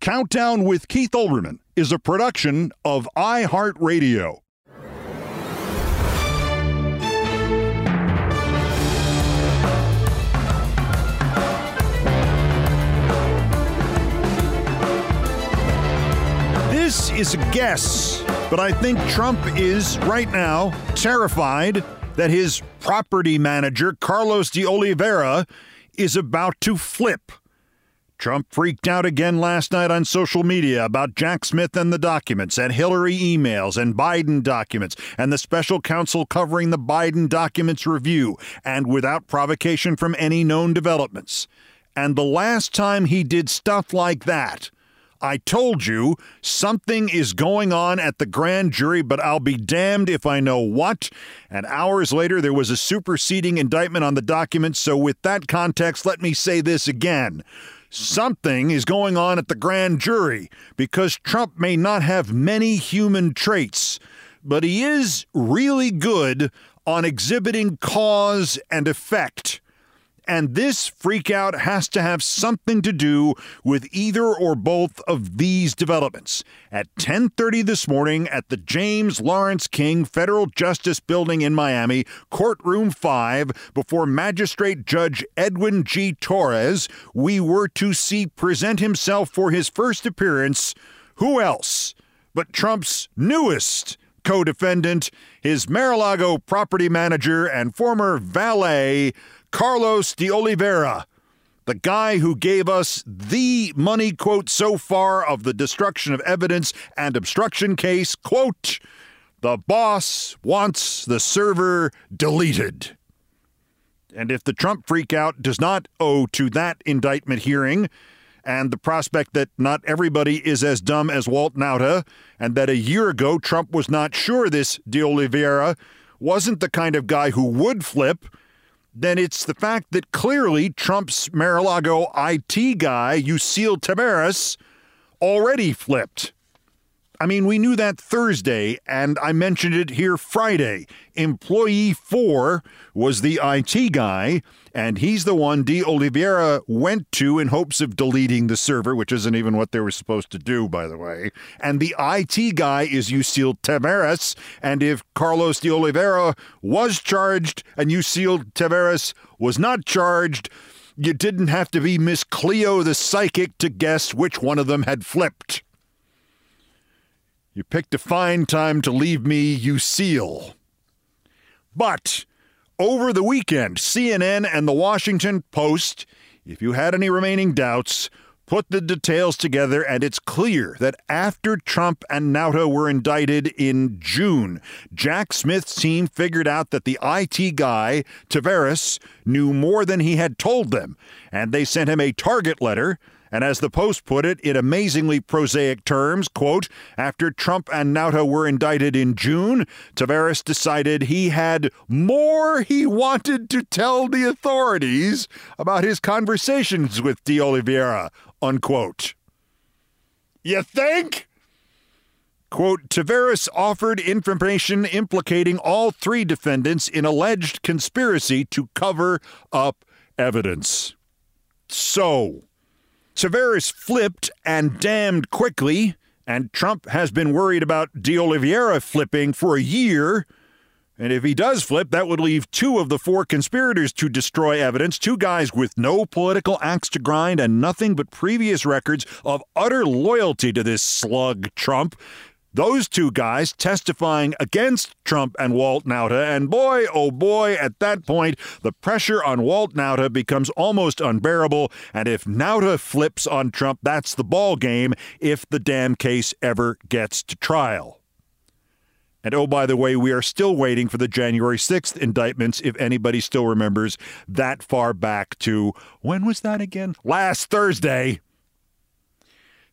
Countdown with Keith Olbermann is a production of iHeartRadio. This is a guess, but I think Trump is right now terrified that his property manager, Carlos de Oliveira, is about to flip. Trump freaked out again last night on social media about Jack Smith and the documents, and Hillary emails, and Biden documents, and the special counsel covering the Biden documents review, and without provocation from any known developments. And the last time he did stuff like that, I told you something is going on at the grand jury, but I'll be damned if I know what. And hours later, there was a superseding indictment on the documents. So, with that context, let me say this again. Something is going on at the grand jury because Trump may not have many human traits, but he is really good on exhibiting cause and effect. And this freakout has to have something to do with either or both of these developments. At 10:30 this morning at the James Lawrence King Federal Justice Building in Miami, courtroom 5, before Magistrate Judge Edwin G. Torres, we were to see present himself for his first appearance. Who else but Trump's newest co defendant, his Mar a Lago property manager and former valet, Carlos de Oliveira, the guy who gave us the money quote so far of the destruction of evidence and obstruction case quote, the boss wants the server deleted. And if the Trump freakout does not owe to that indictment hearing, and the prospect that not everybody is as dumb as Walt Nauta, and that a year ago Trump was not sure this de Oliveira wasn't the kind of guy who would flip, then it's the fact that clearly Trump's Mar-a-Lago IT guy, Yuscil Taveras, already flipped. I mean, we knew that Thursday, and I mentioned it here Friday. Employee four was the IT guy, and he's the one De Oliveira went to in hopes of deleting the server, which isn't even what they were supposed to do, by the way. And the IT guy is Yuscil Taveras, and if Carlos De Oliveira was charged and Yuscil Taveras was not charged, you didn't have to be Miss Cleo the psychic to guess which one of them had flipped. You picked a fine time to leave me, you seal. But over the weekend, CNN and the Washington Post, if you had any remaining doubts, put the details together, and it's clear that after Trump and Nauta were indicted in June, Jack Smith's team figured out that the IT guy, Taveras, knew more than he had told them, and they sent him a target letter and as the Post put it in amazingly prosaic terms, quote, after Trump and Nauta were indicted in June, Taveras decided he had more he wanted to tell the authorities about his conversations with De Oliveira, unquote. You think? Quote, Taveras offered information implicating all three defendants in alleged conspiracy to cover up evidence. So, Taveras flipped and damned quickly, and Trump has been worried about De Oliveira flipping for a year. And if he does flip, that would leave two of the four conspirators to destroy evidence, two guys with no political axe to grind and nothing but previous records of utter loyalty to this slug Trump. Those two guys testifying against Trump and Walt Nauta, and boy, oh boy, at that point, the pressure on Walt Nauta becomes almost unbearable. And if Nauta flips on Trump, that's the ball game if the damn case ever gets to trial. And oh, by the way, we are still waiting for the January 6th indictments, if anybody still remembers that far back to when was that again? Last Thursday.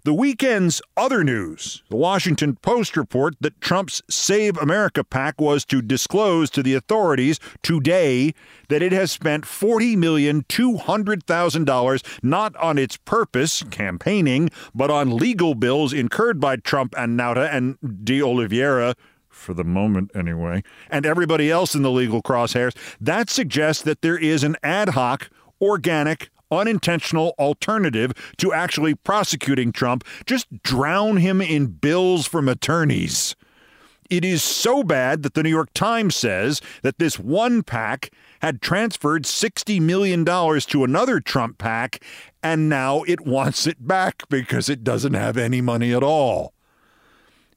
The weekend's other news. The Washington Post report that Trump's Save America PAC was to disclose to the authorities today that it has spent $40,200,000 not on its purpose, campaigning, but on legal bills incurred by Trump and Nauta and De Oliveira for the moment anyway, and everybody else in the legal crosshairs, that suggests that there is an ad hoc, organic, unintentional alternative to actually prosecuting Trump. Just drown him in bills from attorneys. It is so bad that the New York Times says that this one pack had transferred $60 million to another Trump pack, and now it wants it back because it doesn't have any money at all.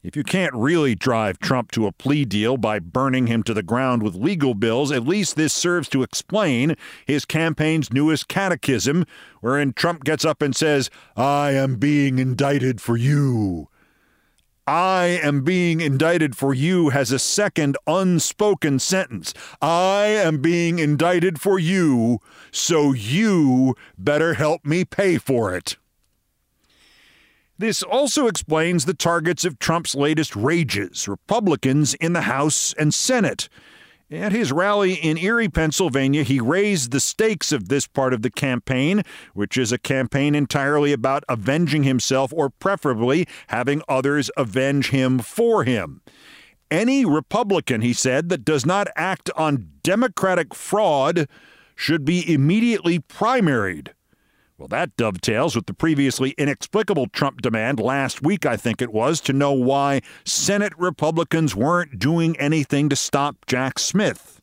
If you can't really drive Trump to a plea deal by burning him to the ground with legal bills, at least this serves to explain his campaign's newest catechism, wherein Trump gets up and says, I am being indicted for you. I am being indicted for you has a second unspoken sentence. I am being indicted for you, so you better help me pay for it. This also explains the targets of Trump's latest rages Republicans in the House and Senate. At his rally in Erie, Pennsylvania, he raised the stakes of this part of the campaign, which is a campaign entirely about avenging himself or preferably having others avenge him for him. Any Republican, he said, that does not act on Democratic fraud should be immediately primaried. Well, that dovetails with the previously inexplicable Trump demand last week, I think it was, to know why Senate Republicans weren't doing anything to stop Jack Smith.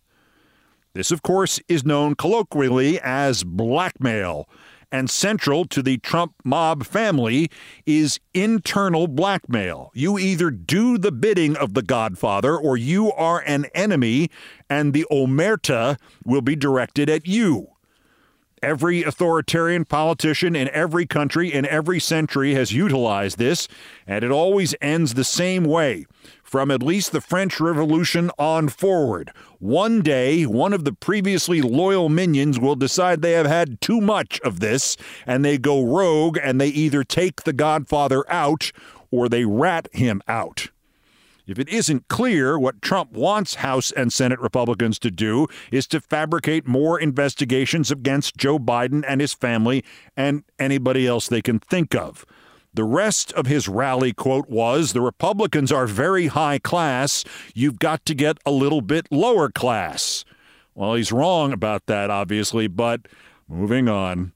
This, of course, is known colloquially as blackmail, and central to the Trump mob family is internal blackmail. You either do the bidding of the Godfather or you are an enemy, and the omerta will be directed at you. Every authoritarian politician in every country in every century has utilized this, and it always ends the same way. From at least the French Revolution on forward. One day, one of the previously loyal minions will decide they have had too much of this, and they go rogue and they either take the Godfather out or they rat him out. If it isn't clear, what Trump wants House and Senate Republicans to do is to fabricate more investigations against Joe Biden and his family and anybody else they can think of. The rest of his rally quote was The Republicans are very high class. You've got to get a little bit lower class. Well, he's wrong about that, obviously, but moving on.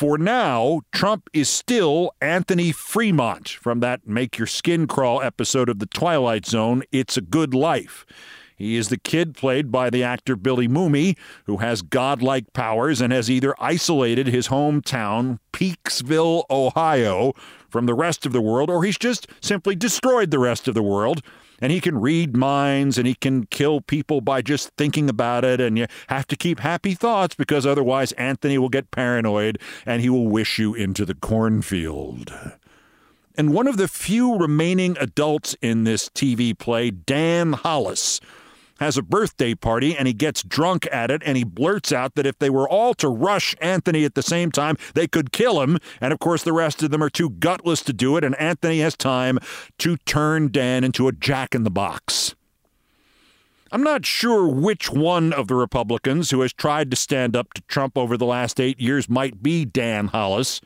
For now, Trump is still Anthony Fremont from that Make Your Skin Crawl episode of The Twilight Zone, It's a Good Life. He is the kid played by the actor Billy Mumy, who has godlike powers and has either isolated his hometown, Peaksville, Ohio, from the rest of the world, or he's just simply destroyed the rest of the world and he can read minds and he can kill people by just thinking about it. And you have to keep happy thoughts because otherwise Anthony will get paranoid and he will wish you into the cornfield. And one of the few remaining adults in this TV play, Dan Hollis, has a birthday party and he gets drunk at it and he blurts out that if they were all to rush Anthony at the same time, they could kill him. And of course, the rest of them are too gutless to do it, and Anthony has time to turn Dan into a jack in the box. I'm not sure which one of the Republicans who has tried to stand up to Trump over the last eight years might be Dan Hollis.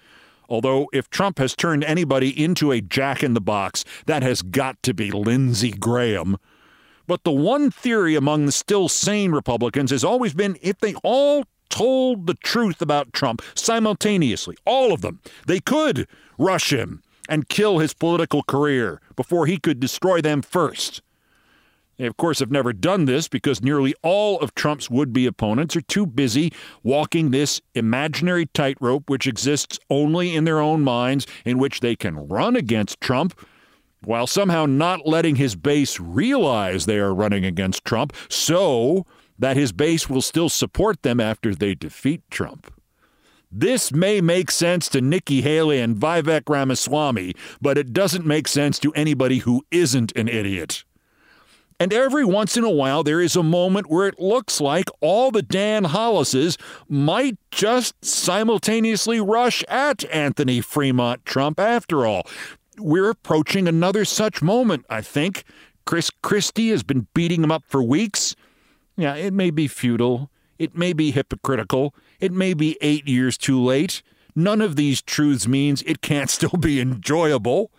Although, if Trump has turned anybody into a jack in the box, that has got to be Lindsey Graham. But the one theory among the still sane Republicans has always been if they all told the truth about Trump simultaneously, all of them, they could rush him and kill his political career before he could destroy them first. They, of course, have never done this because nearly all of Trump's would be opponents are too busy walking this imaginary tightrope which exists only in their own minds, in which they can run against Trump while somehow not letting his base realize they are running against Trump so that his base will still support them after they defeat Trump. This may make sense to Nikki Haley and Vivek Ramaswamy, but it doesn't make sense to anybody who isn't an idiot. And every once in a while, there is a moment where it looks like all the Dan Hollises might just simultaneously rush at Anthony Fremont Trump after all. We're approaching another such moment, I think. Chris Christie has been beating him up for weeks. Yeah, it may be futile. It may be hypocritical. It may be eight years too late. None of these truths means it can't still be enjoyable.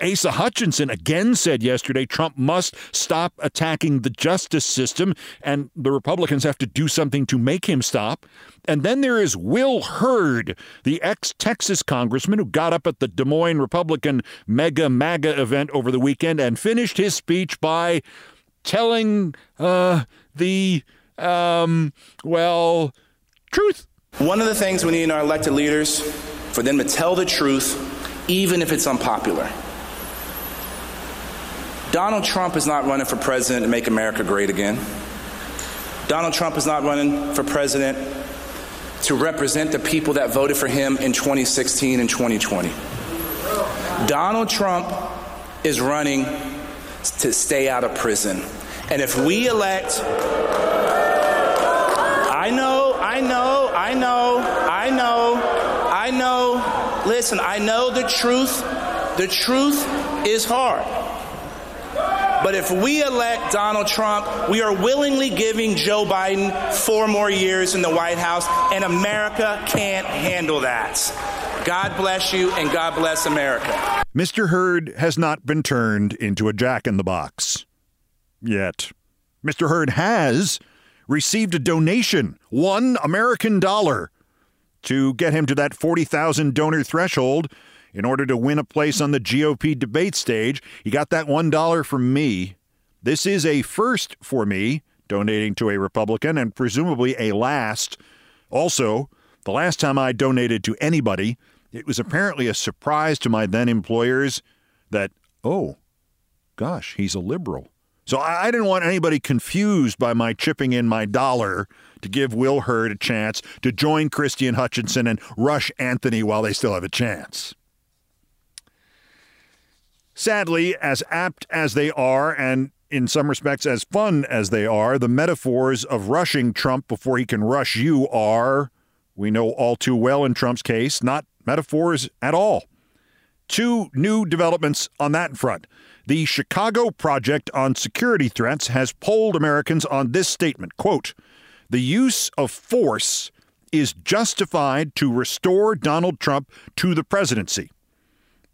Asa Hutchinson again said yesterday Trump must stop attacking the justice system, and the Republicans have to do something to make him stop. And then there is Will Hurd, the ex Texas congressman who got up at the Des Moines Republican Mega MAGA event over the weekend and finished his speech by telling uh, the, um, well, truth. One of the things we need in our elected leaders for them to tell the truth, even if it's unpopular. Donald Trump is not running for president to make America great again. Donald Trump is not running for president to represent the people that voted for him in 2016 and 2020. Donald Trump is running to stay out of prison. And if we elect, I know, I know, I know, I know, I know, listen, I know the truth. The truth is hard. But if we elect Donald Trump, we are willingly giving Joe Biden four more years in the White House, and America can't handle that. God bless you, and God bless America. Mr. Hurd has not been turned into a jack in the box yet. Mr. Hurd has received a donation, one American dollar, to get him to that 40,000 donor threshold in order to win a place on the GOP debate stage. He got that $1 from me. This is a first for me, donating to a Republican, and presumably a last. Also, the last time I donated to anybody, it was apparently a surprise to my then employers that, oh, gosh, he's a liberal. So I didn't want anybody confused by my chipping in my dollar to give Will Hurd a chance to join Christie and Hutchinson and rush Anthony while they still have a chance. Sadly, as apt as they are, and in some respects as fun as they are, the metaphors of rushing Trump before he can rush you are, we know all too well in Trump's case, not metaphors at all. Two new developments on that front. The Chicago Project on Security Threats has polled Americans on this statement quote, The use of force is justified to restore Donald Trump to the presidency.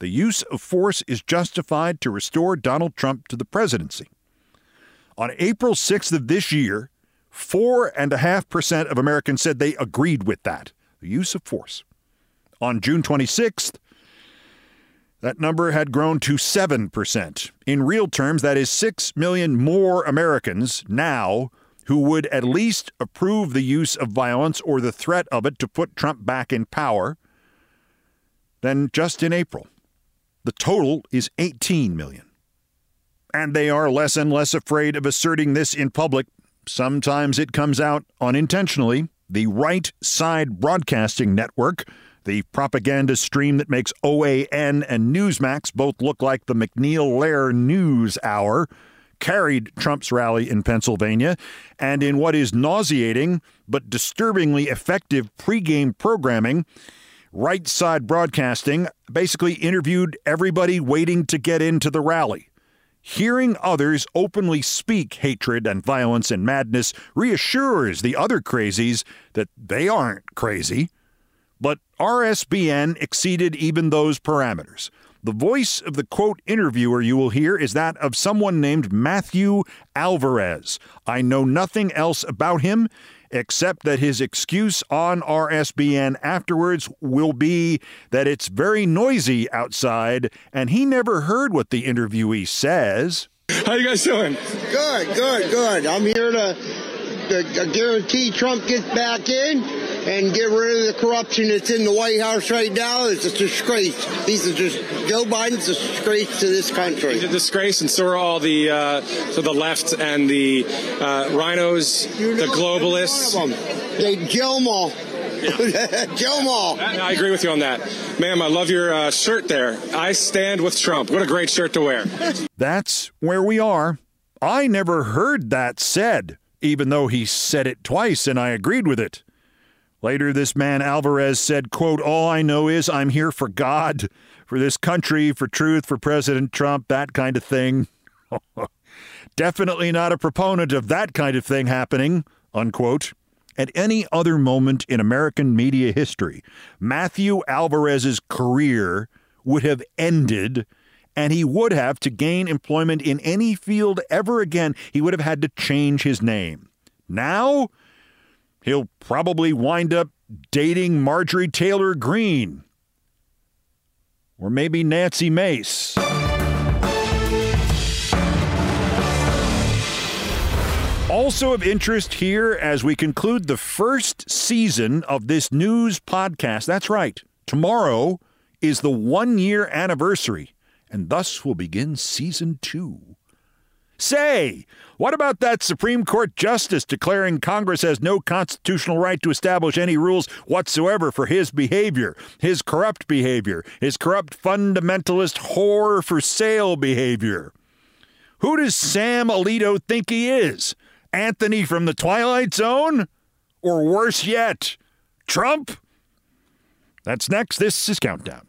The use of force is justified to restore Donald Trump to the presidency. On April 6th of this year, 4.5% of Americans said they agreed with that, the use of force. On June 26th, that number had grown to 7%. In real terms, that is 6 million more Americans now who would at least approve the use of violence or the threat of it to put Trump back in power than just in April. The total is 18 million. And they are less and less afraid of asserting this in public. Sometimes it comes out unintentionally. The Right Side Broadcasting Network the propaganda stream that makes OAN and Newsmax both look like the MacNeil Lehrer News Hour carried Trump's rally in Pennsylvania, and in what is nauseating but disturbingly effective pregame programming, Right Side Broadcasting basically interviewed everybody waiting to get into the rally. Hearing others openly speak hatred and violence and madness reassures the other crazies that they aren't crazy. But RSBN exceeded even those parameters. The voice of the quote interviewer you will hear is that of someone named Matthew Alvarez. I know nothing else about him except that his excuse on RSBN afterwards will be that it's very noisy outside and he never heard what the interviewee says. How you guys doing? Good, good, good. I'm here to, to, to guarantee Trump gets back in and get rid of the corruption that's in the White House right now. It's a disgrace. These are just Joe Biden's a disgrace to this country. He's a disgrace, and so are all the uh, so the left and the uh, rhinos, You the globalists. One of them. They Gilmore. Gilmore. I I agree with you on that, ma'am. I love your uh, shirt there. I stand with Trump. What a great shirt to wear. That's where we are. I never heard that said, even though he said it twice and I agreed with it. Later, this man Alvarez said, quote, All I know is I'm here for God, for this country, for truth, for President Trump, that kind of thing. Definitely not a proponent of that kind of thing happening, unquote. At any other moment in American media history, Matthew Alvarez's career would have ended and he would have to gain employment in any field ever again, he would have had to change his name. Now, he'll probably wind up dating Marjorie Taylor Greene. Or maybe Nancy Mace. Also of interest here as we conclude the first season of this news podcast. That's right. Tomorrow is the one year anniversary, and thus will begin season two. Say, what about that Supreme Court justice declaring Congress has no constitutional right to establish any rules whatsoever for his behavior, his corrupt behavior, his corrupt fundamentalist whore for sale behavior? Who does Sam Alito think he is? Anthony from the Twilight Zone? Or worse yet, Trump? That's next. This is Countdown.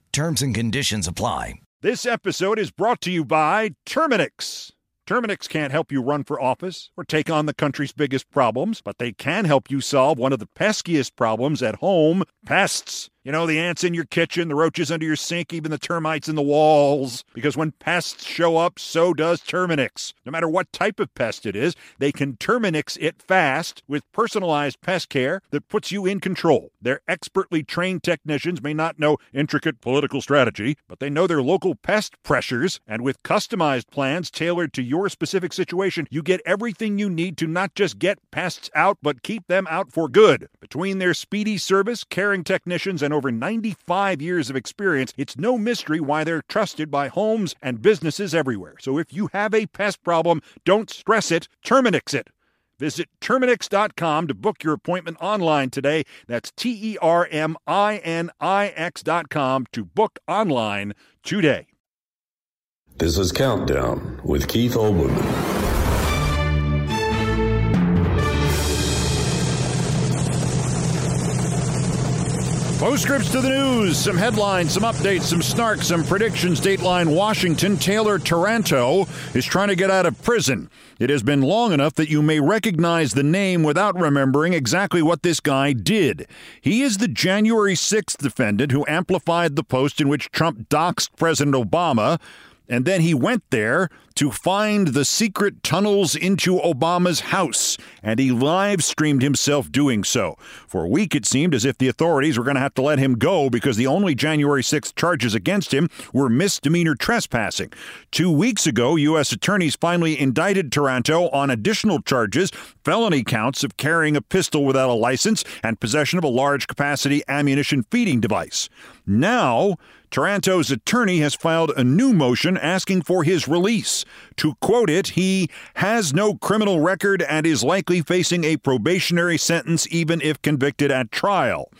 Terms and conditions apply. This episode is brought to you by Terminix. Terminix can't help you run for office or take on the country's biggest problems, but they can help you solve one of the peskiest problems at home pests. You know, the ants in your kitchen, the roaches under your sink, even the termites in the walls. Because when pests show up, so does Terminix. No matter what type of pest it is, they can Terminix it fast with personalized pest care that puts you in control. Their expertly trained technicians may not know intricate political strategy, but they know their local pest pressures, and with customized plans tailored to your specific situation, you get everything you need to not just get pests out, but keep them out for good. Between their speedy service, caring technicians, and over 95 years of experience, it's no mystery why they're trusted by homes and businesses everywhere. So if you have a pest problem, don't stress it, Terminix it. Visit Terminix.com to book your appointment online today. That's T E R M I N I X.com to book online today. This is Countdown with Keith Olbermann. Postscripts to the news, some headlines, some updates, some snarks, some predictions. Dateline Washington, Taylor Taranto is trying to get out of prison. It has been long enough that you may recognize the name without remembering exactly what this guy did. He is the January 6th defendant who amplified the post in which Trump doxed President Obama. And then he went there to find the secret tunnels into Obama's house, and he live streamed himself doing so. For a week, it seemed as if the authorities were going to have to let him go because the only January 6th charges against him were misdemeanor trespassing. Two weeks ago, U.S. attorneys finally indicted Taranto on additional charges felony counts of carrying a pistol without a license and possession of a large capacity ammunition feeding device. Now, Taranto's attorney has filed a new motion asking for his release. To quote it, he has no criminal record and is likely facing a probationary sentence even if convicted at trial.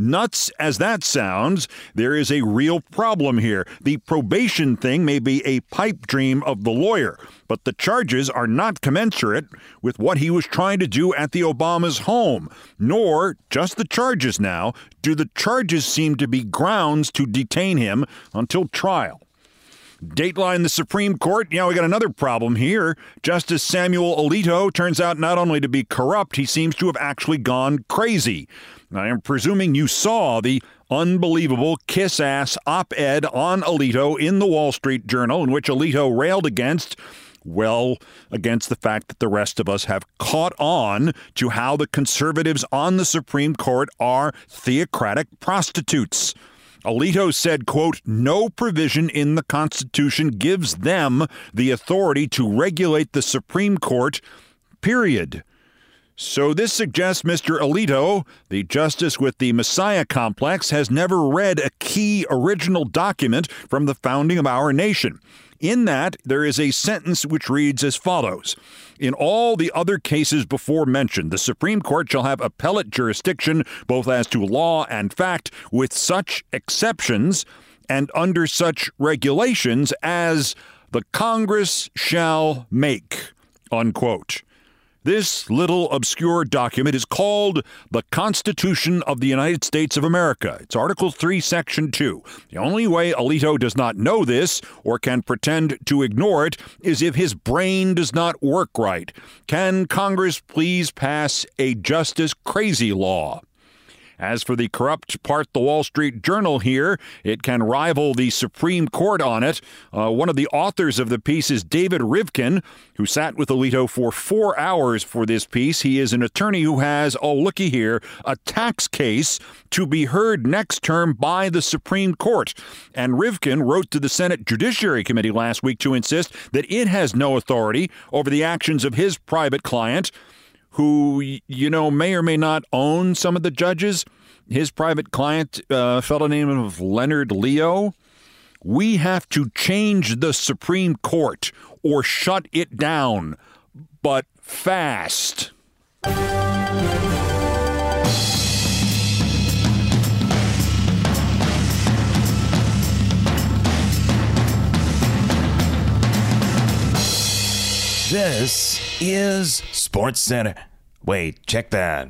Nuts as that sounds, there is a real problem here. The probation thing may be a pipe dream of the lawyer, but the charges are not commensurate with what he was trying to do at the Obama's home. Nor, just the charges now, do the charges seem to be grounds to detain him until trial. Dateline the Supreme Court. Yeah, we got another problem here. Justice Samuel Alito turns out not only to be corrupt, he seems to have actually gone crazy. I am presuming you saw the unbelievable kiss ass op ed on Alito in the Wall Street Journal, in which Alito railed against well against the fact that the rest of us have caught on to how the conservatives on the Supreme Court are theocratic prostitutes. Alito said, quote, no provision in the Constitution gives them the authority to regulate the Supreme Court, period. So this suggests Mr. Alito, the justice with the Messiah complex, has never read a key original document from the founding of our nation. In that, there is a sentence which reads as follows In all the other cases before mentioned, the Supreme Court shall have appellate jurisdiction both as to law and fact, with such exceptions and under such regulations as the Congress shall make. Unquote. This little obscure document is called the Constitution of the United States of America. It's Article 3, Section 2. The only way Alito does not know this or can pretend to ignore it is if his brain does not work right. Can Congress please pass a justice crazy law? As for the corrupt part, the Wall Street Journal here, it can rival the Supreme Court on it. Uh, one of the authors of the piece is David Rivkin, who sat with Alito for four hours for this piece. He is an attorney who has, oh, looky here, a tax case to be heard next term by the Supreme Court. And Rivkin wrote to the Senate Judiciary Committee last week to insist that it has no authority over the actions of his private client who, you know, may or may not own some of the judges. His private client, uh, fellow named of Leonard Leo. We have to change the Supreme Court or shut it down, but fast. This is Sports Center. Wait, check that.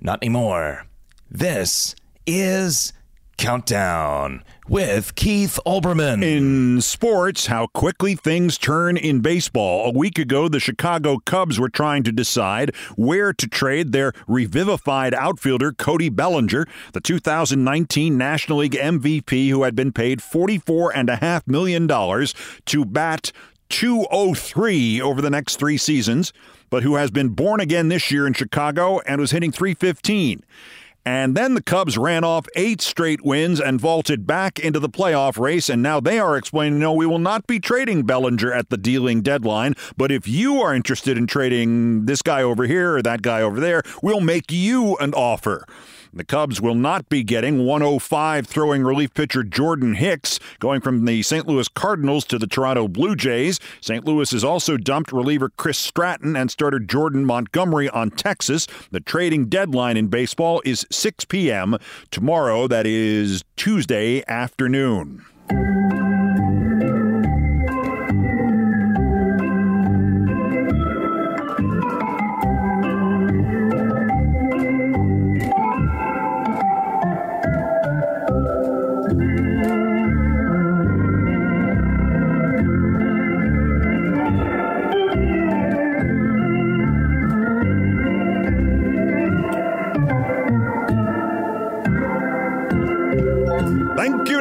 Not anymore. This is Countdown with Keith Olbermann. In sports, how quickly things turn in baseball. A week ago, the Chicago Cubs were trying to decide where to trade their revivified outfielder, Cody Bellinger, the 2019 National League MVP who had been paid $44.5 million to bat 203 over the next three seasons, but who has been born again this year in Chicago and was hitting 315. And then the Cubs ran off eight straight wins and vaulted back into the playoff race. And now they are explaining no, we will not be trading Bellinger at the dealing deadline. But if you are interested in trading this guy over here or that guy over there, we'll make you an offer. The Cubs will not be getting 105 throwing relief pitcher Jordan Hicks, going from the St. Louis Cardinals to the Toronto Blue Jays. St. Louis has also dumped reliever Chris Stratton and starter Jordan Montgomery on Texas. The trading deadline in baseball is 6 p.m. tomorrow, that is Tuesday afternoon.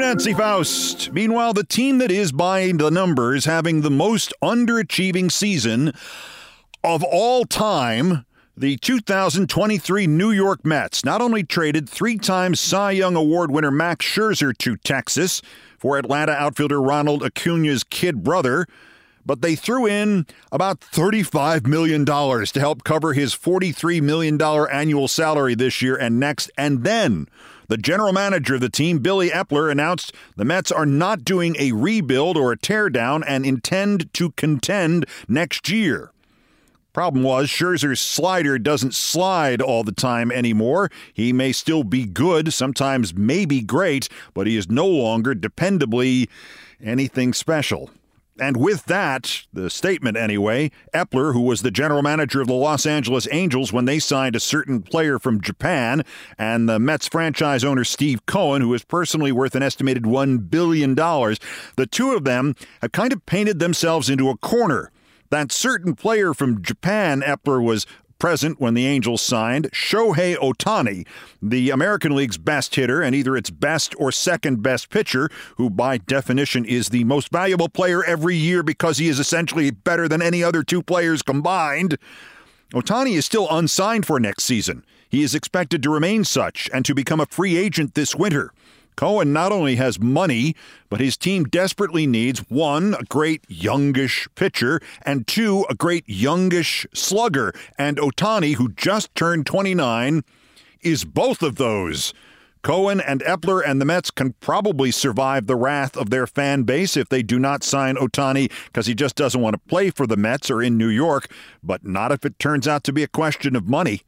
Nancy Faust. Meanwhile, the team that is by the numbers having the most underachieving season of all time, the 2023 New York Mets, not only traded three times Cy Young Award winner Max Scherzer to Texas for Atlanta outfielder Ronald Acuna's kid brother, but they threw in about $35 million to help cover his $43 million annual salary this year and next. And then the general manager of the team, Billy Eppler, announced the Mets are not doing a rebuild or a teardown and intend to contend next year. Problem was, Scherzer's slider doesn't slide all the time anymore. He may still be good, sometimes maybe great, but he is no longer dependably anything special. And with that, the statement anyway, Eppler, who was the general manager of the Los Angeles Angels when they signed a certain player from Japan, and the Mets franchise owner Steve Cohen, who is personally worth an estimated $1 billion, the two of them have kind of painted themselves into a corner. That certain player from Japan, Eppler was present when the Angels signed Shohei Ohtani, the American League's best hitter and either its best or second best pitcher, who by definition is the most valuable player every year because he is essentially better than any other two players combined. Ohtani is still unsigned for next season. He is expected to remain such and to become a free agent this winter. Cohen not only has money, but his team desperately needs one, a great youngish pitcher, and two, a great youngish slugger. And Ohtani, who just turned 29, is both of those. Cohen and Eppler and the Mets can probably survive the wrath of their fan base if they do not sign Ohtani because he just doesn't want to play for the Mets or in New York, but not if it turns out to be a question of money.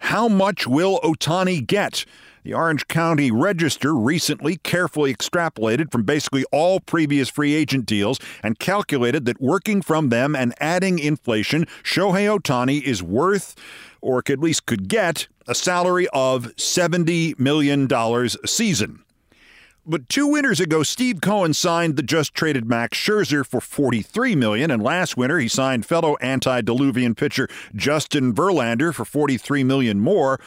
How much will Ohtani get? The Orange County Register recently carefully extrapolated from basically all previous free agent deals and calculated that working from them and adding inflation, Shohei Ohtani is worth, or at least could get, a salary of $70 million a season. But two winters ago, Steve Cohen signed the just traded Max Scherzer for 43 million, and last winter he signed fellow antediluvian pitcher Justin Verlander for 43 million more.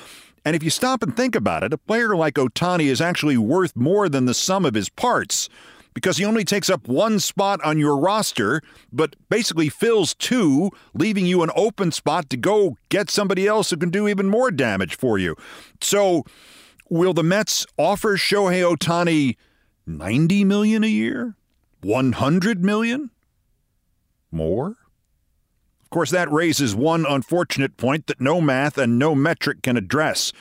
And if you stop and think about it, a player like Ohtani is actually worth more than the sum of his parts because he only takes up one spot on your roster, but basically fills two, leaving you an open spot to go get somebody else who can do even more damage for you. So, will the Mets offer Shohei Ohtani 90 million a year? 100 million? More? Of course, that raises one unfortunate point that no math and no metric can address.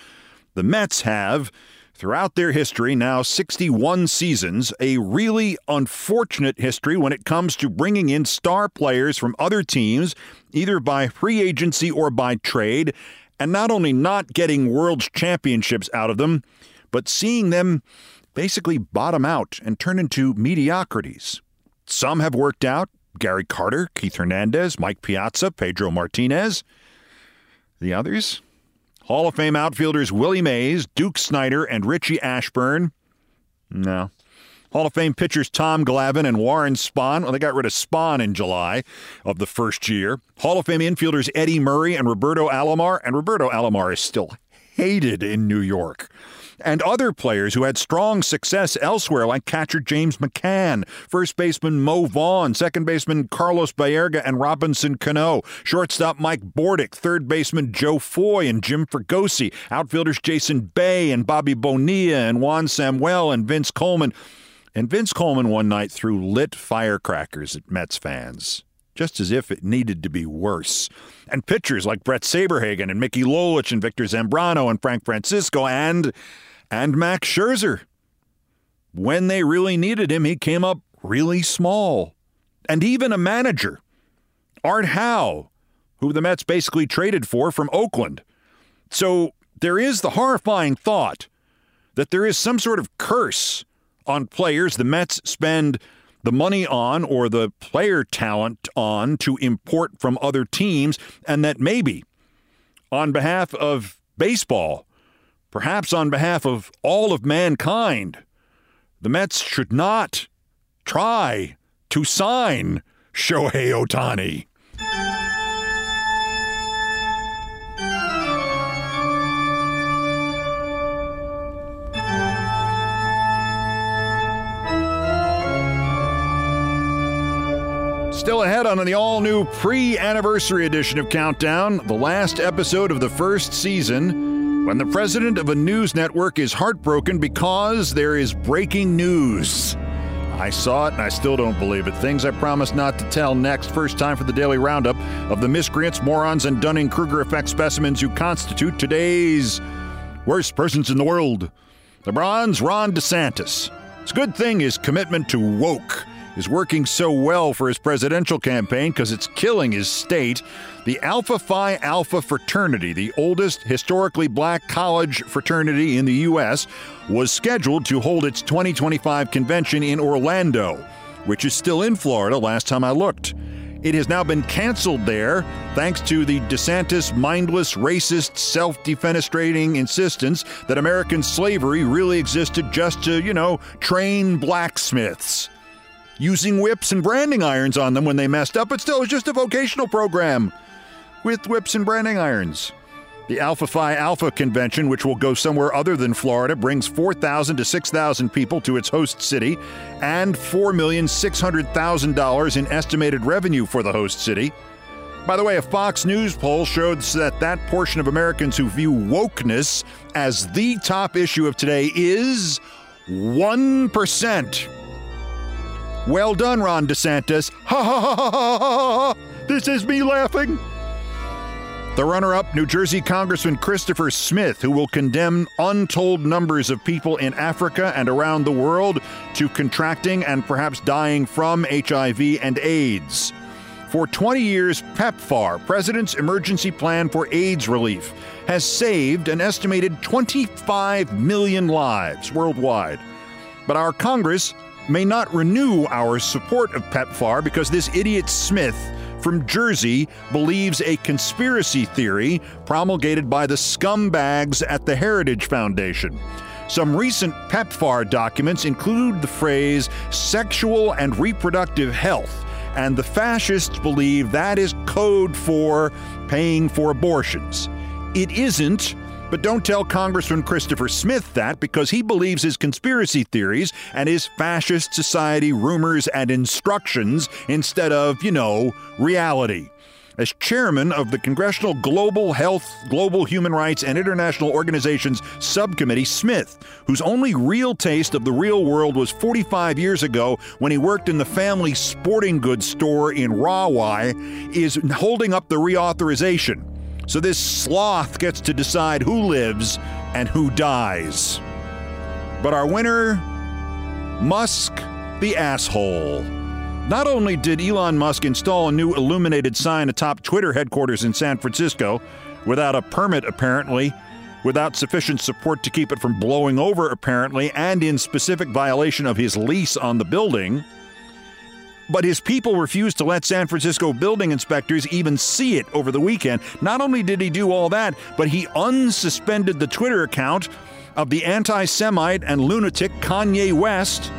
The Mets have, throughout their history, now 61 seasons, a really unfortunate history when it comes to bringing in star players from other teams, either by free agency or by trade, and not only not getting world championships out of them, but seeing them basically bottom out and turn into mediocrities. Some have worked out, Gary Carter, Keith Hernandez, Mike Piazza, Pedro Martinez. The others? Hall of Fame outfielders Willie Mays, Duke Snider, and Richie Ashburn. No. Hall of Fame pitchers Tom Glavine and Warren Spahn. Well, they got rid of Spahn in July of the first year. Hall of Fame infielders Eddie Murray and Roberto Alomar. And Roberto Alomar is still hated in New York and other players who had strong success elsewhere, like catcher James McCann, first baseman Mo Vaughn, second baseman Carlos Baerga and Robinson Cano, shortstop Mike Bordick, third baseman Joe Foy and Jim Fregosi, outfielders Jason Bay and Bobby Bonilla and Juan Samuel and Vince Coleman. And Vince Coleman one night threw lit firecrackers at Mets fans just as if it needed to be worse. And pitchers like Bret Saberhagen and Mickey Lolich and Victor Zambrano and Frank Francisco and and Max Scherzer. When they really needed him, he came up really small. And even a manager, Art Howe, who the Mets basically traded for from Oakland. So there is the horrifying thought that there is some sort of curse on players the Mets spend the money on or the player talent on to import from other teams, and that maybe on behalf of baseball, perhaps on behalf of all of mankind, the Mets should not try to sign Shohei Ohtani. Still ahead on the all new pre anniversary edition of Countdown, the last episode of the first season, when the president of a news network is heartbroken because there is breaking news. I saw it and I still don't believe it. Things I promised not to tell next. First time for the daily roundup of the miscreants, morons, and Dunning Kruger effect specimens who constitute today's worst persons in the world. The bronze, Ron DeSantis. It's a good thing his commitment to woke is working so well for his presidential campaign because it's killing his state. The Alpha Phi Alpha fraternity, the oldest historically black college fraternity in the U.S., was scheduled to hold its 2025 convention in Orlando, which is still in Florida last time I looked. It has now been canceled there thanks to the DeSantis mindless, racist, self defenestrating insistence that American slavery really existed just to, you know, train blacksmiths. Using whips and branding irons on them when they messed up, but still, it was just a vocational program with whips and branding irons. The Alpha Phi Alpha convention, which will go somewhere other than Florida, brings 4,000 to 6,000 people to its host city and $4,600,000 in estimated revenue for the host city. By the way, a Fox News poll showed that that portion of Americans who view wokeness as the top issue of today is 1%. Well done, Ron DeSantis. Ha ha ha ha ha ha! This is me laughing. The runner up, New Jersey Congressman Christopher Smith, who will condemn untold numbers of people in Africa and around the world to contracting and perhaps dying from HIV and AIDS. For 20 years, PEPFAR, President's Emergency Plan for AIDS Relief, has saved an estimated 25 million lives worldwide. But our Congress may not renew our support of PEPFAR because this idiot Smith from Jersey believes a conspiracy theory promulgated by the scumbags at the Heritage Foundation. Some recent PEPFAR documents include the phrase sexual and reproductive health, and the fascists believe that is code for paying for abortions. It isn't, but don't tell Congressman Christopher Smith that because he believes his conspiracy theories and his fascist society rumors and instructions instead of, you know, reality. As chairman of the Congressional Global Health, Global Human Rights, and International Organizations Subcommittee, Smith, whose only real taste of the real world was 45 years ago when he worked in the family sporting goods store in Rahway, is holding up the reauthorization. So this sloth gets to decide who lives and who dies. But our winner, Musk the asshole. Not only did Elon Musk install a new illuminated sign atop Twitter headquarters in San Francisco without a permit, apparently, without sufficient support to keep it from blowing over, apparently, and in specific violation of his lease on the building. But his people refused to let San Francisco building inspectors even see it over the weekend. Not only did he do all that, but he unsuspended the Twitter account of the anti Semite and lunatic Kanye West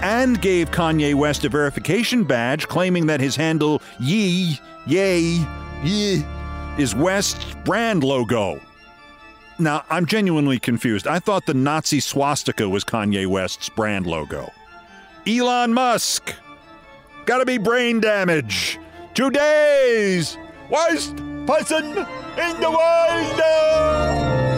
and gave Kanye West a verification badge claiming that his handle, Yee, Yay, Yee, is West's brand logo. Now, I'm genuinely confused. I thought the Nazi swastika was Kanye West's brand logo. Elon Musk! Gotta be brain damage. Today's worst person in the world.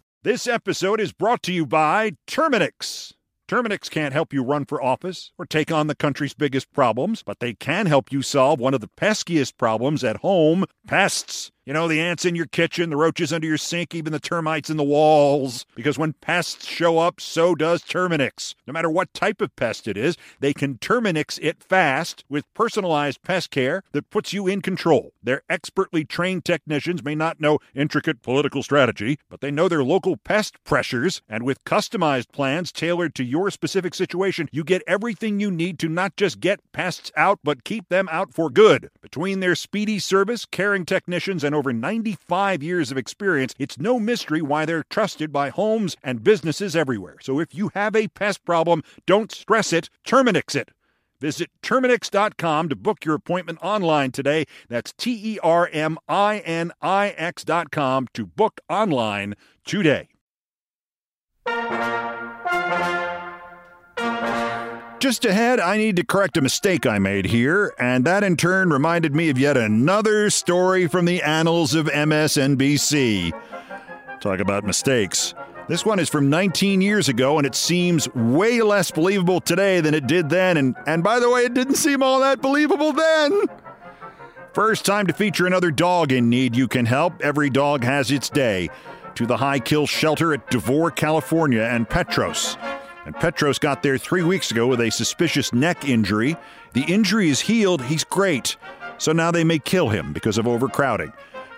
This episode is brought to you by Terminix. Terminix can't help you run for office or take on the country's biggest problems, but they can help you solve one of the peskiest problems at home pests. You know, the ants in your kitchen, the roaches under your sink, even the termites in the walls. Because when pests show up, so does Terminix. No matter what type of pest it is, they can Terminix it fast with personalized pest care that puts you in control. Their expertly trained technicians may not know intricate political strategy, but they know their local pest pressures, and with customized plans tailored to your specific situation, you get everything you need to not just get pests out, but keep them out for good. Between their speedy service, caring technicians, and over 95 years of experience, it's no mystery why they're trusted by homes and businesses everywhere. So if you have a pest problem, don't stress it, Terminix it. Visit Terminix.com to book your appointment online today. That's T E R M I N I X.com to book online today. Just ahead, I need to correct a mistake I made here, and that in turn reminded me of yet another story from the annals of MSNBC. Talk about mistakes. This one is from 19 years ago, and it seems way less believable today than it did then. And, and by the way, it didn't seem all that believable then. First time to feature another dog in need you can help. Every dog has its day. To the High Kill Shelter at Devore, California, and Petros. And Petros got there three weeks ago with a suspicious neck injury. The injury is healed, he's great. So now they may kill him because of overcrowding.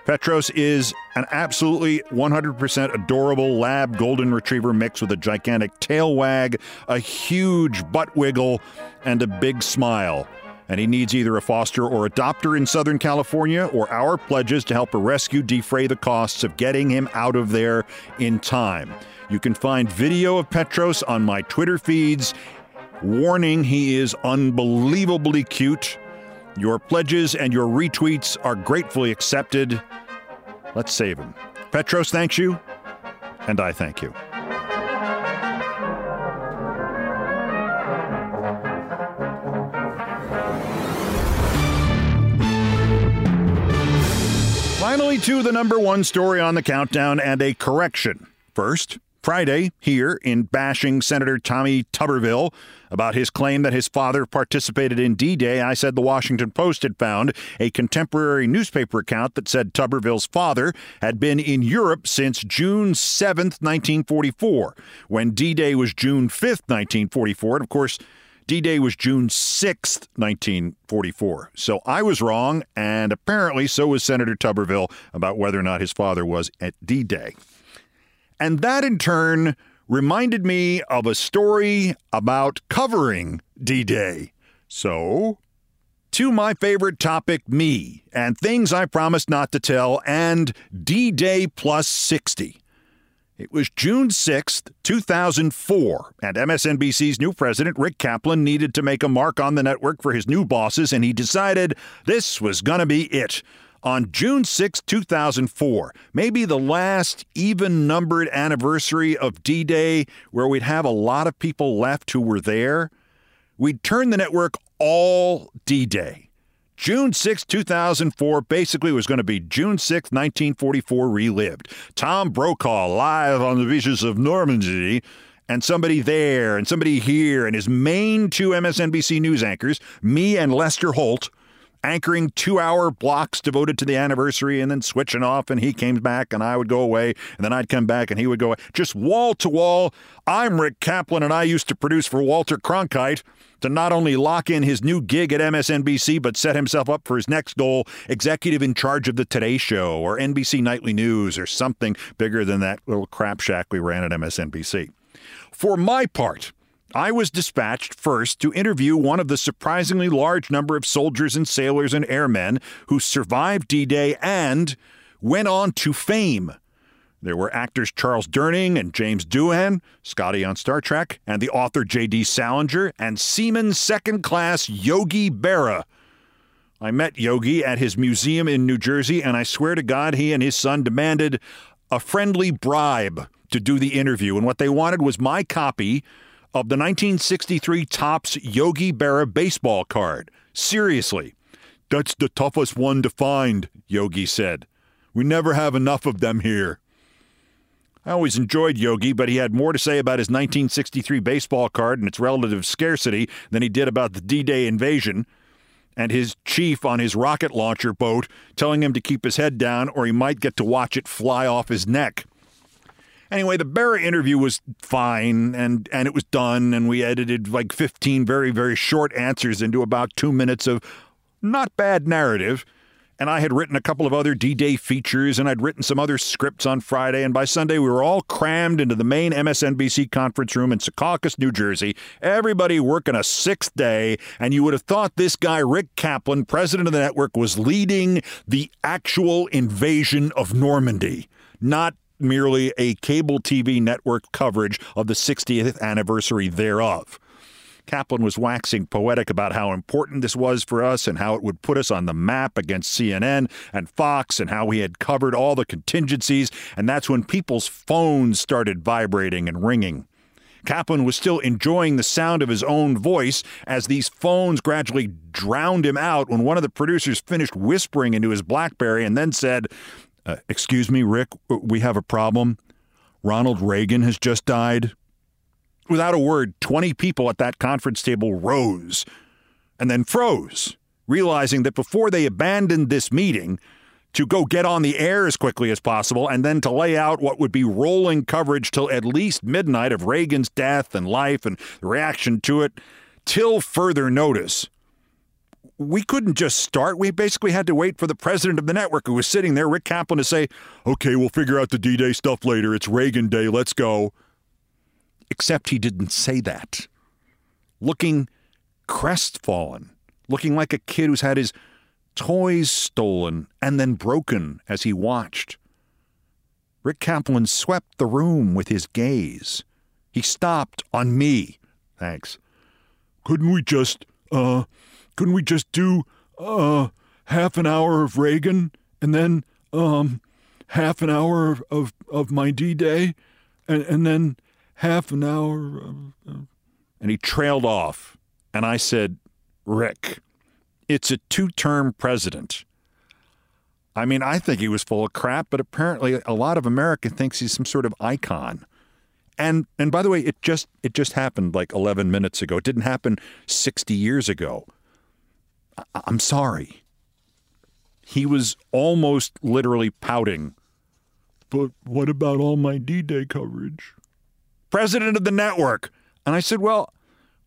Petros is an absolutely 100% adorable lab golden retriever mix with a gigantic tail wag, a huge butt wiggle, and a big smile. And he needs either a foster or adopter in Southern California or our pledges to help a rescue defray the costs of getting him out of there in time. You can find video of Petros on my Twitter feeds. Warning, he is unbelievably cute. Your pledges and your retweets are gratefully accepted. Let's save him. Petros thanks you, and I thank you. To the number one story on the countdown and a correction. First, Friday, here in bashing Senator Tommy Tuberville about his claim that his father participated in D Day, I said the Washington Post had found a contemporary newspaper account that said Tuberville's father had been in Europe since June 7, 1944, when D Day was June 5, 1944. And of course, D Day was June 6, 1944. So I was wrong, and apparently so was Senator Tuberville about whether or not his father was at D Day. And that in turn reminded me of a story about covering D Day. So, to my favorite topic, me, and things I promised not to tell, and D Day plus 60. It was June 6th, 2004, and MSNBC's new president, Rick Kaplan, needed to make a mark on the network for his new bosses, and he decided this was going to be it. On June 6, 2004, maybe the last even numbered anniversary of D Day, where we'd have a lot of people left who were there, we'd turn the network all D Day. June 6, 2004 basically was going to be June 6, 1944 relived. Tom Brokaw live on the beaches of Normandy, and somebody there and somebody here, and his main two MSNBC news anchors, me and Lester Holt, anchoring two hour blocks devoted to the anniversary and then switching off and he came back and I would go away and then I'd come back and he would go away. Just wall to wall. I'm Rick Kaplan and I used to produce for Walter Cronkite to not only lock in his new gig at MSNBC, but set himself up for his next goal executive in charge of the Today Show or NBC Nightly News or something bigger than that little crap shack we ran at MSNBC. For my part, I was dispatched first to interview one of the surprisingly large number of soldiers and sailors and airmen who survived D Day and went on to fame. There were actors Charles Durning and James Doohan, Scotty on Star Trek, and the author J.D. Salinger, and Seaman Second Class Yogi Berra. I met Yogi at his museum in New Jersey, and I swear to God, he and his son demanded a friendly bribe to do the interview. And what they wanted was my copy of the 1963 Topps Yogi Berra baseball card. Seriously. That's the toughest one to find, Yogi said. We never have enough of them here. I always enjoyed Yogi, but he had more to say about his 1963 baseball card and its relative scarcity than he did about the D Day invasion and his chief on his rocket launcher boat telling him to keep his head down or he might get to watch it fly off his neck. Anyway, the Berra interview was fine and, and it was done, and we edited like 15 very, very short answers into about two minutes of not bad narrative and I had written a couple of other D Day features, and I'd written some other scripts on Friday, and by Sunday we were all crammed into the main MSNBC conference room in Secaucus, New Jersey. Everybody working a sixth day, and you would have thought this guy, Rick Kaplan, president of the network, was leading the actual invasion of Normandy, not merely a cable TV network coverage of the 60th anniversary thereof. Kaplan was waxing poetic about how important this was for us and how it would put us on the map against CNN and Fox and how he had covered all the contingencies. And that's when people's phones started vibrating and ringing. Kaplan was still enjoying the sound of his own voice as these phones gradually drowned him out when one of the producers finished whispering into his Blackberry and then said, uh, Excuse me, Rick, we have a problem. Ronald Reagan has just died. Without a word, 20 people at that conference table rose and then froze, realizing that before they abandoned this meeting to go get on the air as quickly as possible and then to lay out what would be rolling coverage till at least midnight of Reagan's death and life and the reaction to it, till further notice. We couldn't just start. We basically had to wait for the president of the network who was sitting there, Rick Kaplan, to say, okay, we'll figure out the D Day stuff later. It's Reagan Day. Let's go except he didn't say that. Looking crestfallen, looking like a kid who's had his toys stolen and then broken as he watched. Rick Kaplan swept the room with his gaze. He stopped on me. Thanks. Couldn't we just, uh, couldn't we just do, uh, half an hour of Reagan and then, um, half an hour of, of, of my D Day and, and then half an hour. Of. And he trailed off. And I said, Rick, it's a two term president. I mean, I think he was full of crap, but apparently a lot of America thinks he's some sort of icon. And and by the way, it just it just happened like 11 minutes ago. It didn't happen 60 years ago. I, I'm sorry. He was almost literally pouting. But what about all my D-Day coverage? president of the network. And I said, Well,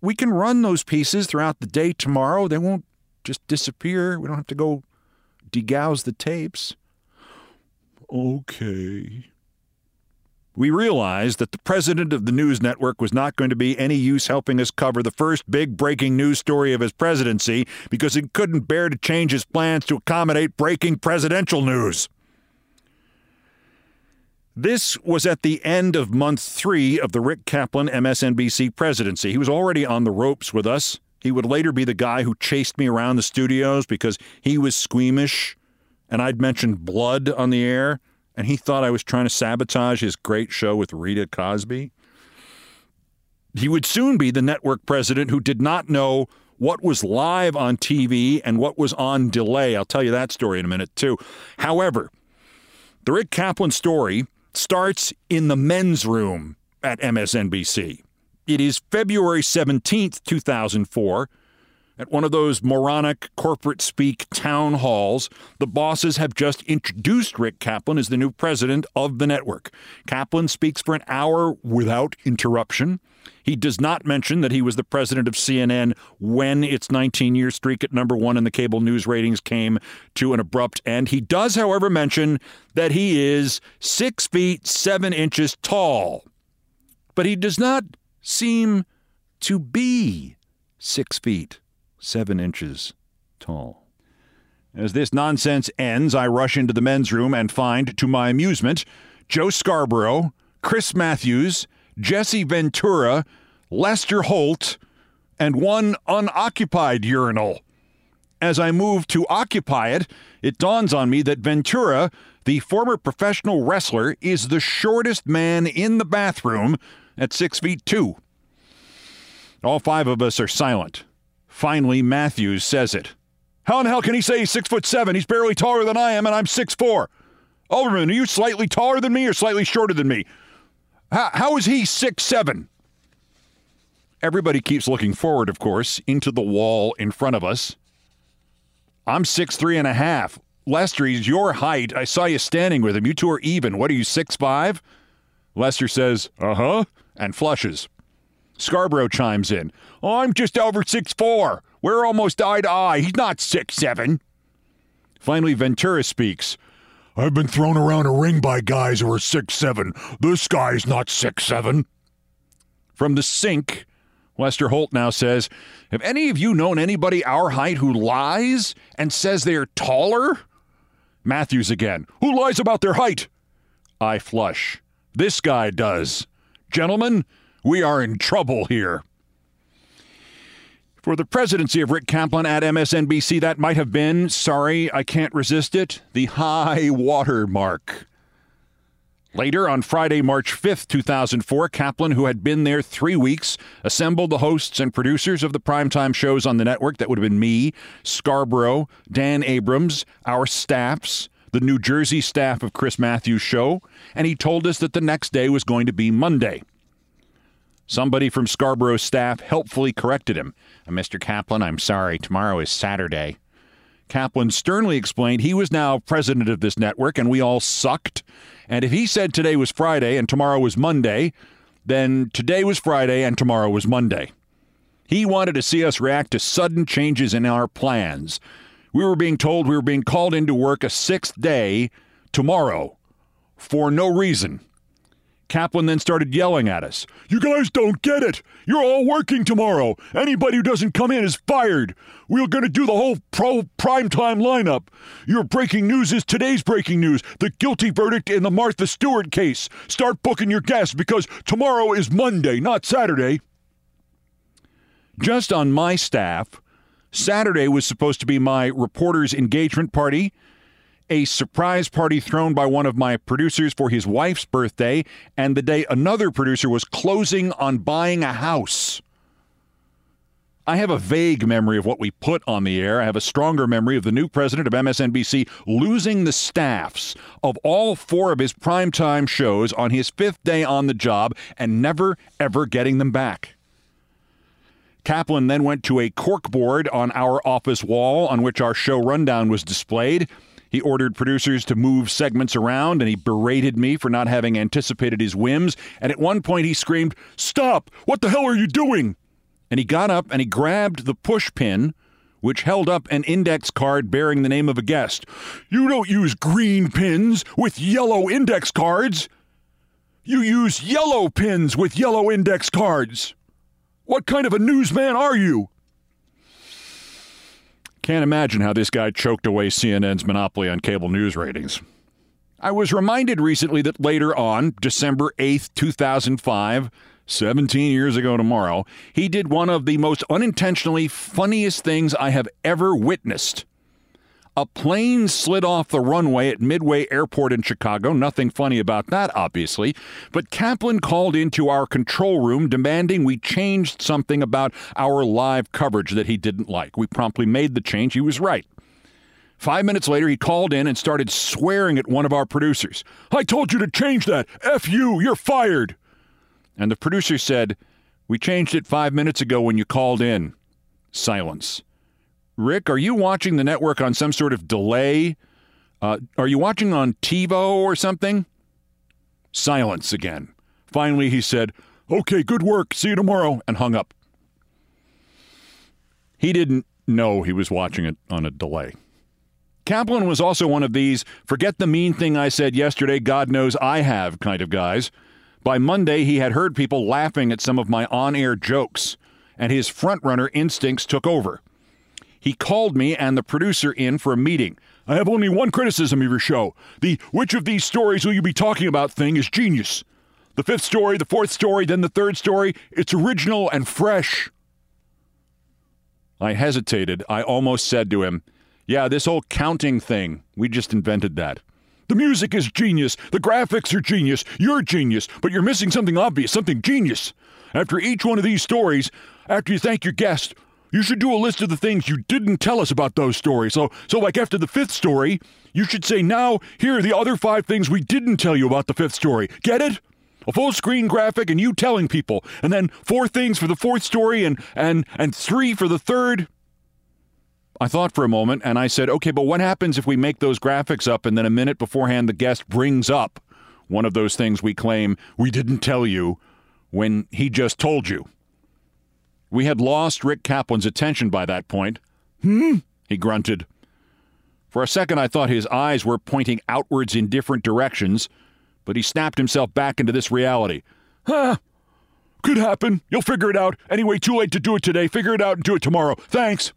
we can run those pieces throughout the day tomorrow. They won't just disappear. We don't have to go degauss the tapes. Okay. We realized that the president of the news network was not going to be any use helping us cover the first big breaking news story of his presidency because he couldn't bear to change his plans to accommodate breaking presidential news. This was at the end of month three of the Rick Kaplan MSNBC presidency. He was already on the ropes with us. He would later be the guy who chased me around the studios because he was squeamish and I'd mentioned blood on the air and he thought I was trying to sabotage his great show with Rita Cosby. He would soon be the network president who did not know what was live on TV and what was on delay. I'll tell you that story in a minute, too. However, the Rick Kaplan story starts in the men's room at MSNBC. It is February 17th, 2004. At one of those moronic corporate speak town halls, the bosses have just introduced Rick Kaplan as the new president of the network. Kaplan speaks for an hour without interruption. He does not mention that he was the president of CNN when its 19 year streak at number one in the cable news ratings came to an abrupt end. He does, however, mention that he is six feet seven inches tall, but he does not seem to be six feet seven inches tall. As this nonsense ends, I rush into the men's room and find, to my amusement, Joe Scarborough, Chris Matthews, Jesse Ventura, Lester Holt, and one unoccupied urinal. As I move to occupy it, it dawns on me that Ventura, the former professional wrestler, is the shortest man in the bathroom at six feet two. All five of us are silent. Finally, Matthews says it. How in hell can he say he's six foot seven? He's barely taller than I am, and I'm six four. Olbermann, are you slightly taller than me or slightly shorter than me? How, how is he six seven? Everybody keeps looking forward, of course, into the wall in front of us. I'm six three and a half. Lester, he's your height. I saw you standing with him. You two are even. What are you, six five? Lester says, uh huh, and flushes. Scarborough chimes in. Oh, I'm just over six four. We're almost eye to eye. He's not six seven. Finally, Ventura speaks. I've been thrown around a ring by guys who are six seven. This guy's not six seven. From the sink, Lester Holt now says, Have any of you known anybody our height who lies and says they're taller? Matthews again. Who lies about their height? I flush. This guy does. Gentlemen, we are in trouble here. For the presidency of Rick Kaplan at MSNBC, that might have been, sorry, I can't resist it, the high water mark. Later, on Friday, March 5th, 2004, Kaplan, who had been there three weeks, assembled the hosts and producers of the primetime shows on the network. That would have been me, Scarborough, Dan Abrams, our staffs, the New Jersey staff of Chris Matthews' show, and he told us that the next day was going to be Monday. Somebody from Scarborough's staff helpfully corrected him. Mr. Kaplan, I'm sorry, tomorrow is Saturday. Kaplan sternly explained he was now president of this network and we all sucked. And if he said today was Friday and tomorrow was Monday, then today was Friday and tomorrow was Monday. He wanted to see us react to sudden changes in our plans. We were being told we were being called into work a sixth day tomorrow for no reason. Kaplan then started yelling at us. You guys don't get it. You're all working tomorrow. Anybody who doesn't come in is fired. We're going to do the whole pro primetime lineup. Your breaking news is today's breaking news the guilty verdict in the Martha Stewart case. Start booking your guests because tomorrow is Monday, not Saturday. Just on my staff, Saturday was supposed to be my reporter's engagement party a surprise party thrown by one of my producers for his wife's birthday, and the day another producer was closing on buying a house. I have a vague memory of what we put on the air. I have a stronger memory of the new president of MSNBC losing the staffs of all four of his primetime shows on his fifth day on the job and never, ever getting them back. Kaplan then went to a corkboard on our office wall on which our show rundown was displayed he ordered producers to move segments around and he berated me for not having anticipated his whims. And at one point he screamed, Stop! What the hell are you doing? And he got up and he grabbed the push pin, which held up an index card bearing the name of a guest. You don't use green pins with yellow index cards. You use yellow pins with yellow index cards. What kind of a newsman are you? Can't imagine how this guy choked away CNN's monopoly on cable news ratings. I was reminded recently that later on, December 8th, 2005, 17 years ago tomorrow, he did one of the most unintentionally funniest things I have ever witnessed. A plane slid off the runway at Midway Airport in Chicago. Nothing funny about that, obviously. But Kaplan called into our control room demanding we changed something about our live coverage that he didn't like. We promptly made the change. He was right. Five minutes later, he called in and started swearing at one of our producers. I told you to change that. F you, you're fired. And the producer said, We changed it five minutes ago when you called in. Silence. Rick, are you watching the network on some sort of delay? Uh, are you watching on TiVo or something? Silence again. Finally, he said, Okay, good work. See you tomorrow, and hung up. He didn't know he was watching it on a delay. Kaplan was also one of these forget the mean thing I said yesterday, God knows I have kind of guys. By Monday, he had heard people laughing at some of my on air jokes, and his frontrunner instincts took over. He called me and the producer in for a meeting. I have only one criticism of your show. The which of these stories will you be talking about thing is genius. The fifth story, the fourth story, then the third story, it's original and fresh. I hesitated. I almost said to him, Yeah, this whole counting thing, we just invented that. The music is genius. The graphics are genius. You're genius, but you're missing something obvious, something genius. After each one of these stories, after you thank your guest, you should do a list of the things you didn't tell us about those stories. So, so like after the fifth story, you should say, now, here are the other five things we didn't tell you about the fifth story. Get it? a full screen graphic and you telling people, and then four things for the fourth story and and and three for the third. I thought for a moment and I said, okay, but what happens if we make those graphics up and then a minute beforehand the guest brings up one of those things we claim we didn't tell you when he just told you? We had lost Rick Kaplan's attention by that point. Hmm? He grunted. For a second, I thought his eyes were pointing outwards in different directions, but he snapped himself back into this reality. Huh? Could happen. You'll figure it out. Anyway, too late to do it today. Figure it out and do it tomorrow. Thanks.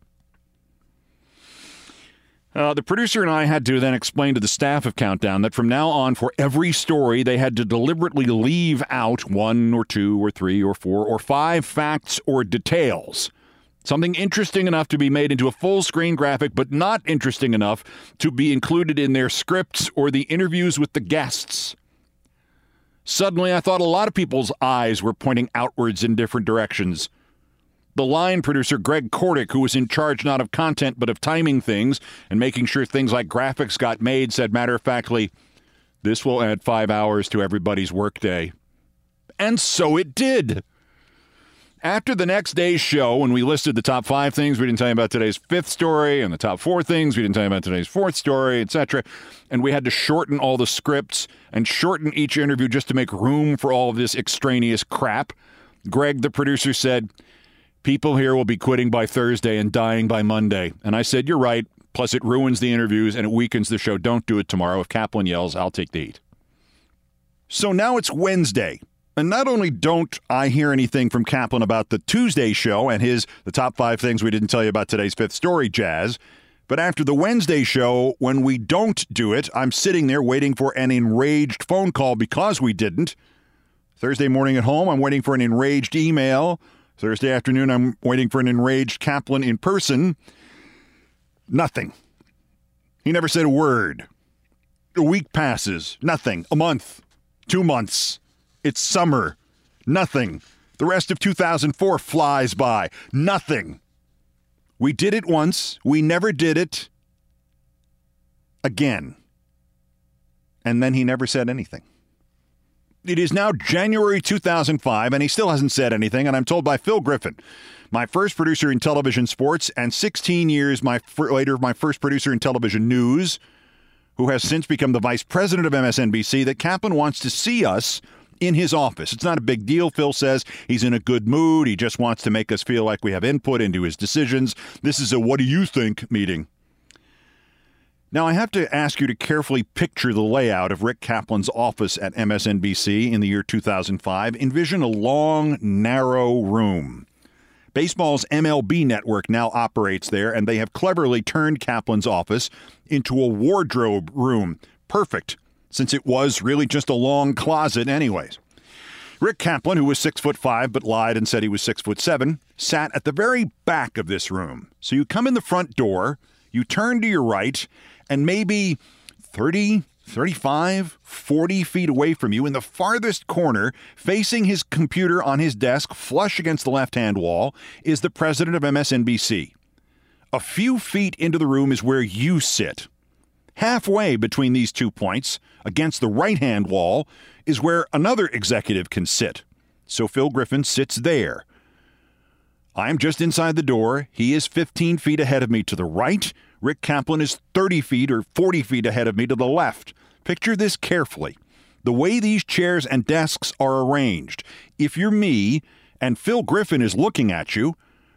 Uh, the producer and I had to then explain to the staff of Countdown that from now on, for every story, they had to deliberately leave out one or two or three or four or five facts or details. Something interesting enough to be made into a full screen graphic, but not interesting enough to be included in their scripts or the interviews with the guests. Suddenly, I thought a lot of people's eyes were pointing outwards in different directions. The line producer, Greg Kordick, who was in charge not of content but of timing things and making sure things like graphics got made, said matter of factly, This will add five hours to everybody's workday. And so it did. After the next day's show, when we listed the top five things we didn't tell you about today's fifth story, and the top four things we didn't tell you about today's fourth story, etc., and we had to shorten all the scripts and shorten each interview just to make room for all of this extraneous crap, Greg, the producer, said, People here will be quitting by Thursday and dying by Monday. And I said, You're right. Plus, it ruins the interviews and it weakens the show. Don't do it tomorrow. If Kaplan yells, I'll take the heat. So now it's Wednesday. And not only don't I hear anything from Kaplan about the Tuesday show and his the top five things we didn't tell you about today's fifth story jazz, but after the Wednesday show, when we don't do it, I'm sitting there waiting for an enraged phone call because we didn't. Thursday morning at home, I'm waiting for an enraged email. Thursday afternoon, I'm waiting for an enraged Kaplan in person. Nothing. He never said a word. A week passes. Nothing. A month. Two months. It's summer. Nothing. The rest of 2004 flies by. Nothing. We did it once. We never did it again. And then he never said anything. It is now January 2005, and he still hasn't said anything. And I'm told by Phil Griffin, my first producer in television sports, and 16 years my later, my first producer in television news, who has since become the vice president of MSNBC, that Kaplan wants to see us in his office. It's not a big deal, Phil says. He's in a good mood. He just wants to make us feel like we have input into his decisions. This is a what do you think meeting. Now, I have to ask you to carefully picture the layout of Rick Kaplan's office at MSNBC in the year 2005. Envision a long, narrow room. Baseball's MLB network now operates there, and they have cleverly turned Kaplan's office into a wardrobe room. Perfect, since it was really just a long closet, anyways. Rick Kaplan, who was six foot five but lied and said he was six foot seven, sat at the very back of this room. So you come in the front door, you turn to your right, and maybe 30, 35, 40 feet away from you in the farthest corner, facing his computer on his desk, flush against the left hand wall, is the president of MSNBC. A few feet into the room is where you sit. Halfway between these two points, against the right hand wall, is where another executive can sit. So Phil Griffin sits there. I'm just inside the door. He is 15 feet ahead of me to the right. Rick Kaplan is 30 feet or 40 feet ahead of me to the left. Picture this carefully. The way these chairs and desks are arranged, if you're me and Phil Griffin is looking at you,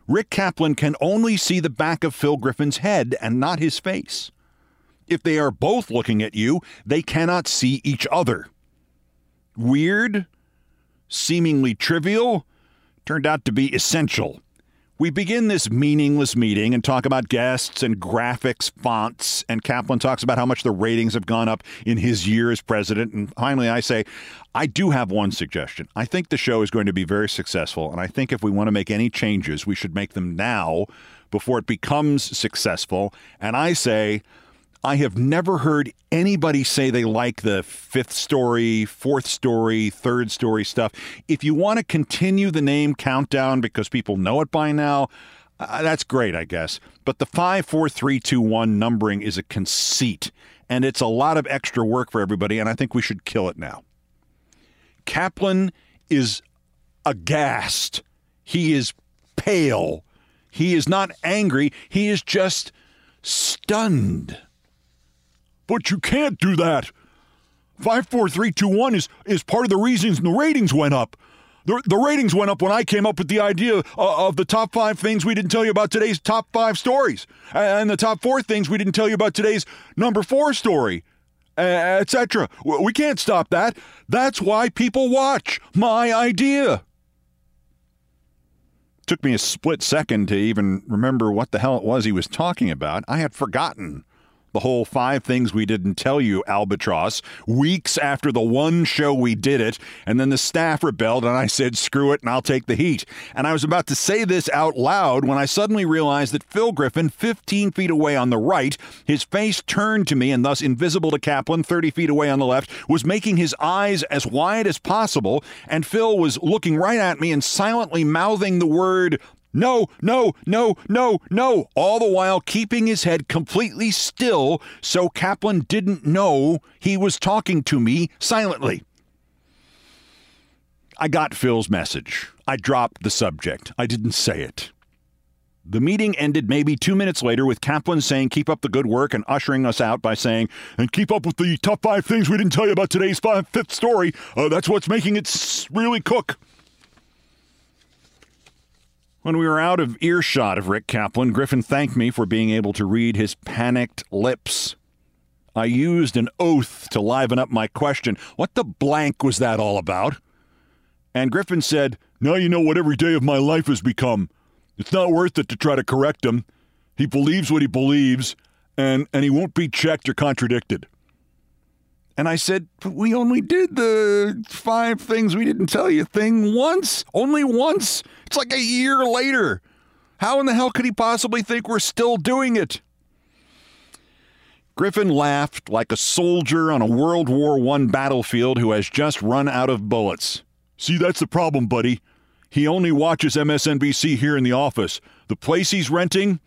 Rick Kaplan can only see the back of Phil Griffin's head and not his face. If they are both looking at you, they cannot see each other. Weird? Seemingly trivial? Turned out to be essential. We begin this meaningless meeting and talk about guests and graphics, fonts, and Kaplan talks about how much the ratings have gone up in his year as president. And finally, I say, I do have one suggestion. I think the show is going to be very successful, and I think if we want to make any changes, we should make them now before it becomes successful. And I say, I have never heard anybody say they like the fifth story, fourth story, third story stuff. If you want to continue the name countdown because people know it by now, uh, that's great, I guess. But the five, four, three, two, one numbering is a conceit, and it's a lot of extra work for everybody. And I think we should kill it now. Kaplan is aghast. He is pale. He is not angry. He is just stunned. But you can't do that. 54321 is, is part of the reasons the ratings went up. The, the ratings went up when I came up with the idea of, of the top five things we didn't tell you about today's top five stories, and the top four things we didn't tell you about today's number four story, etc. We can't stop that. That's why people watch. My idea. Took me a split second to even remember what the hell it was he was talking about. I had forgotten the whole five things we didn't tell you albatross weeks after the one show we did it and then the staff rebelled and i said screw it and i'll take the heat. And i was about to say this out loud when i suddenly realized that phil griffin 15 feet away on the right his face turned to me and thus invisible to kaplan 30 feet away on the left was making his eyes as wide as possible and phil was looking right at me and silently mouthing the word no, no, no, no, no, all the while keeping his head completely still so Kaplan didn't know he was talking to me silently. I got Phil's message. I dropped the subject. I didn't say it. The meeting ended maybe two minutes later with Kaplan saying, Keep up the good work, and ushering us out by saying, And keep up with the top five things we didn't tell you about today's five, fifth story. Uh, that's what's making it really cook. When we were out of earshot of Rick Kaplan, Griffin thanked me for being able to read his panicked lips. I used an oath to liven up my question. What the blank was that all about? And Griffin said, Now you know what every day of my life has become. It's not worth it to try to correct him. He believes what he believes, and, and he won't be checked or contradicted. And I said, We only did the five things we didn't tell you thing once. Only once. It's like a year later. How in the hell could he possibly think we're still doing it? Griffin laughed like a soldier on a World War I battlefield who has just run out of bullets. See, that's the problem, buddy. He only watches MSNBC here in the office. The place he's renting,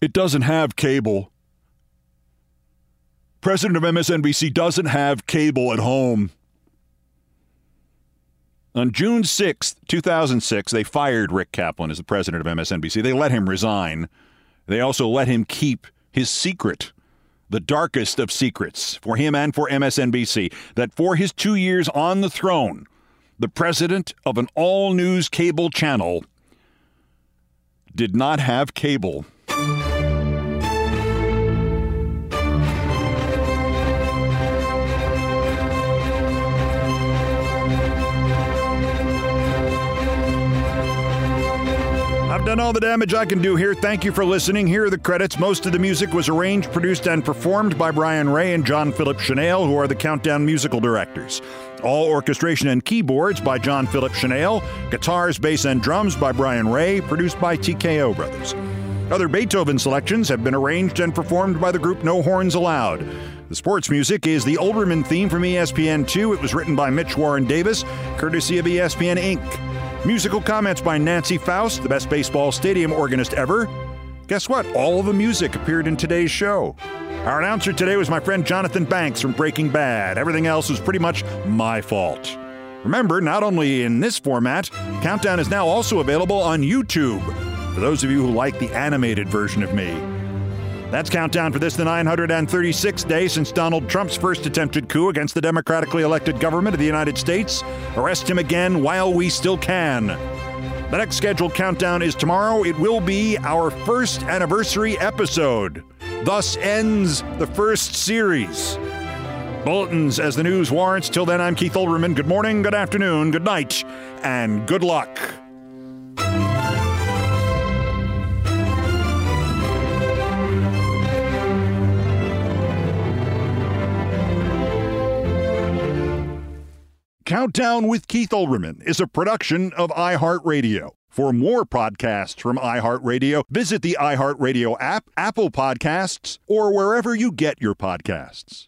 it doesn't have cable. President of MSNBC doesn't have cable at home. On June 6th, 2006, they fired Rick Kaplan as the president of MSNBC. They let him resign. They also let him keep his secret, the darkest of secrets for him and for MSNBC, that for his two years on the throne, the president of an all news cable channel did not have cable. Done all the damage I can do here. Thank you for listening. Here are the credits. Most of the music was arranged, produced, and performed by Brian Ray and John Philip Shenale, who are the Countdown musical directors. All orchestration and keyboards by John Philip Shenale. Guitars, bass, and drums by Brian Ray, produced by TKO Brothers. Other Beethoven selections have been arranged and performed by the group No Horns Allowed. The sports music is the Olbermann theme from ESPN2. It was written by Mitch Warren Davis, courtesy of ESPN Inc. Musical comments by Nancy Faust, the best baseball stadium organist ever. Guess what? All of the music appeared in today's show. Our announcer today was my friend Jonathan Banks from Breaking Bad. Everything else was pretty much my fault. Remember, not only in this format, Countdown is now also available on YouTube for those of you who like the animated version of me. That's countdown for this, the 936th day since Donald Trump's first attempted coup against the democratically elected government of the United States. Arrest him again while we still can. The next scheduled countdown is tomorrow. It will be our first anniversary episode. Thus ends the first series. Bulletins as the news warrants. Till then, I'm Keith Olbermann. Good morning, good afternoon, good night, and good luck. Countdown with Keith Olbermann is a production of iHeartRadio. For more podcasts from iHeartRadio, visit the iHeartRadio app, Apple Podcasts, or wherever you get your podcasts.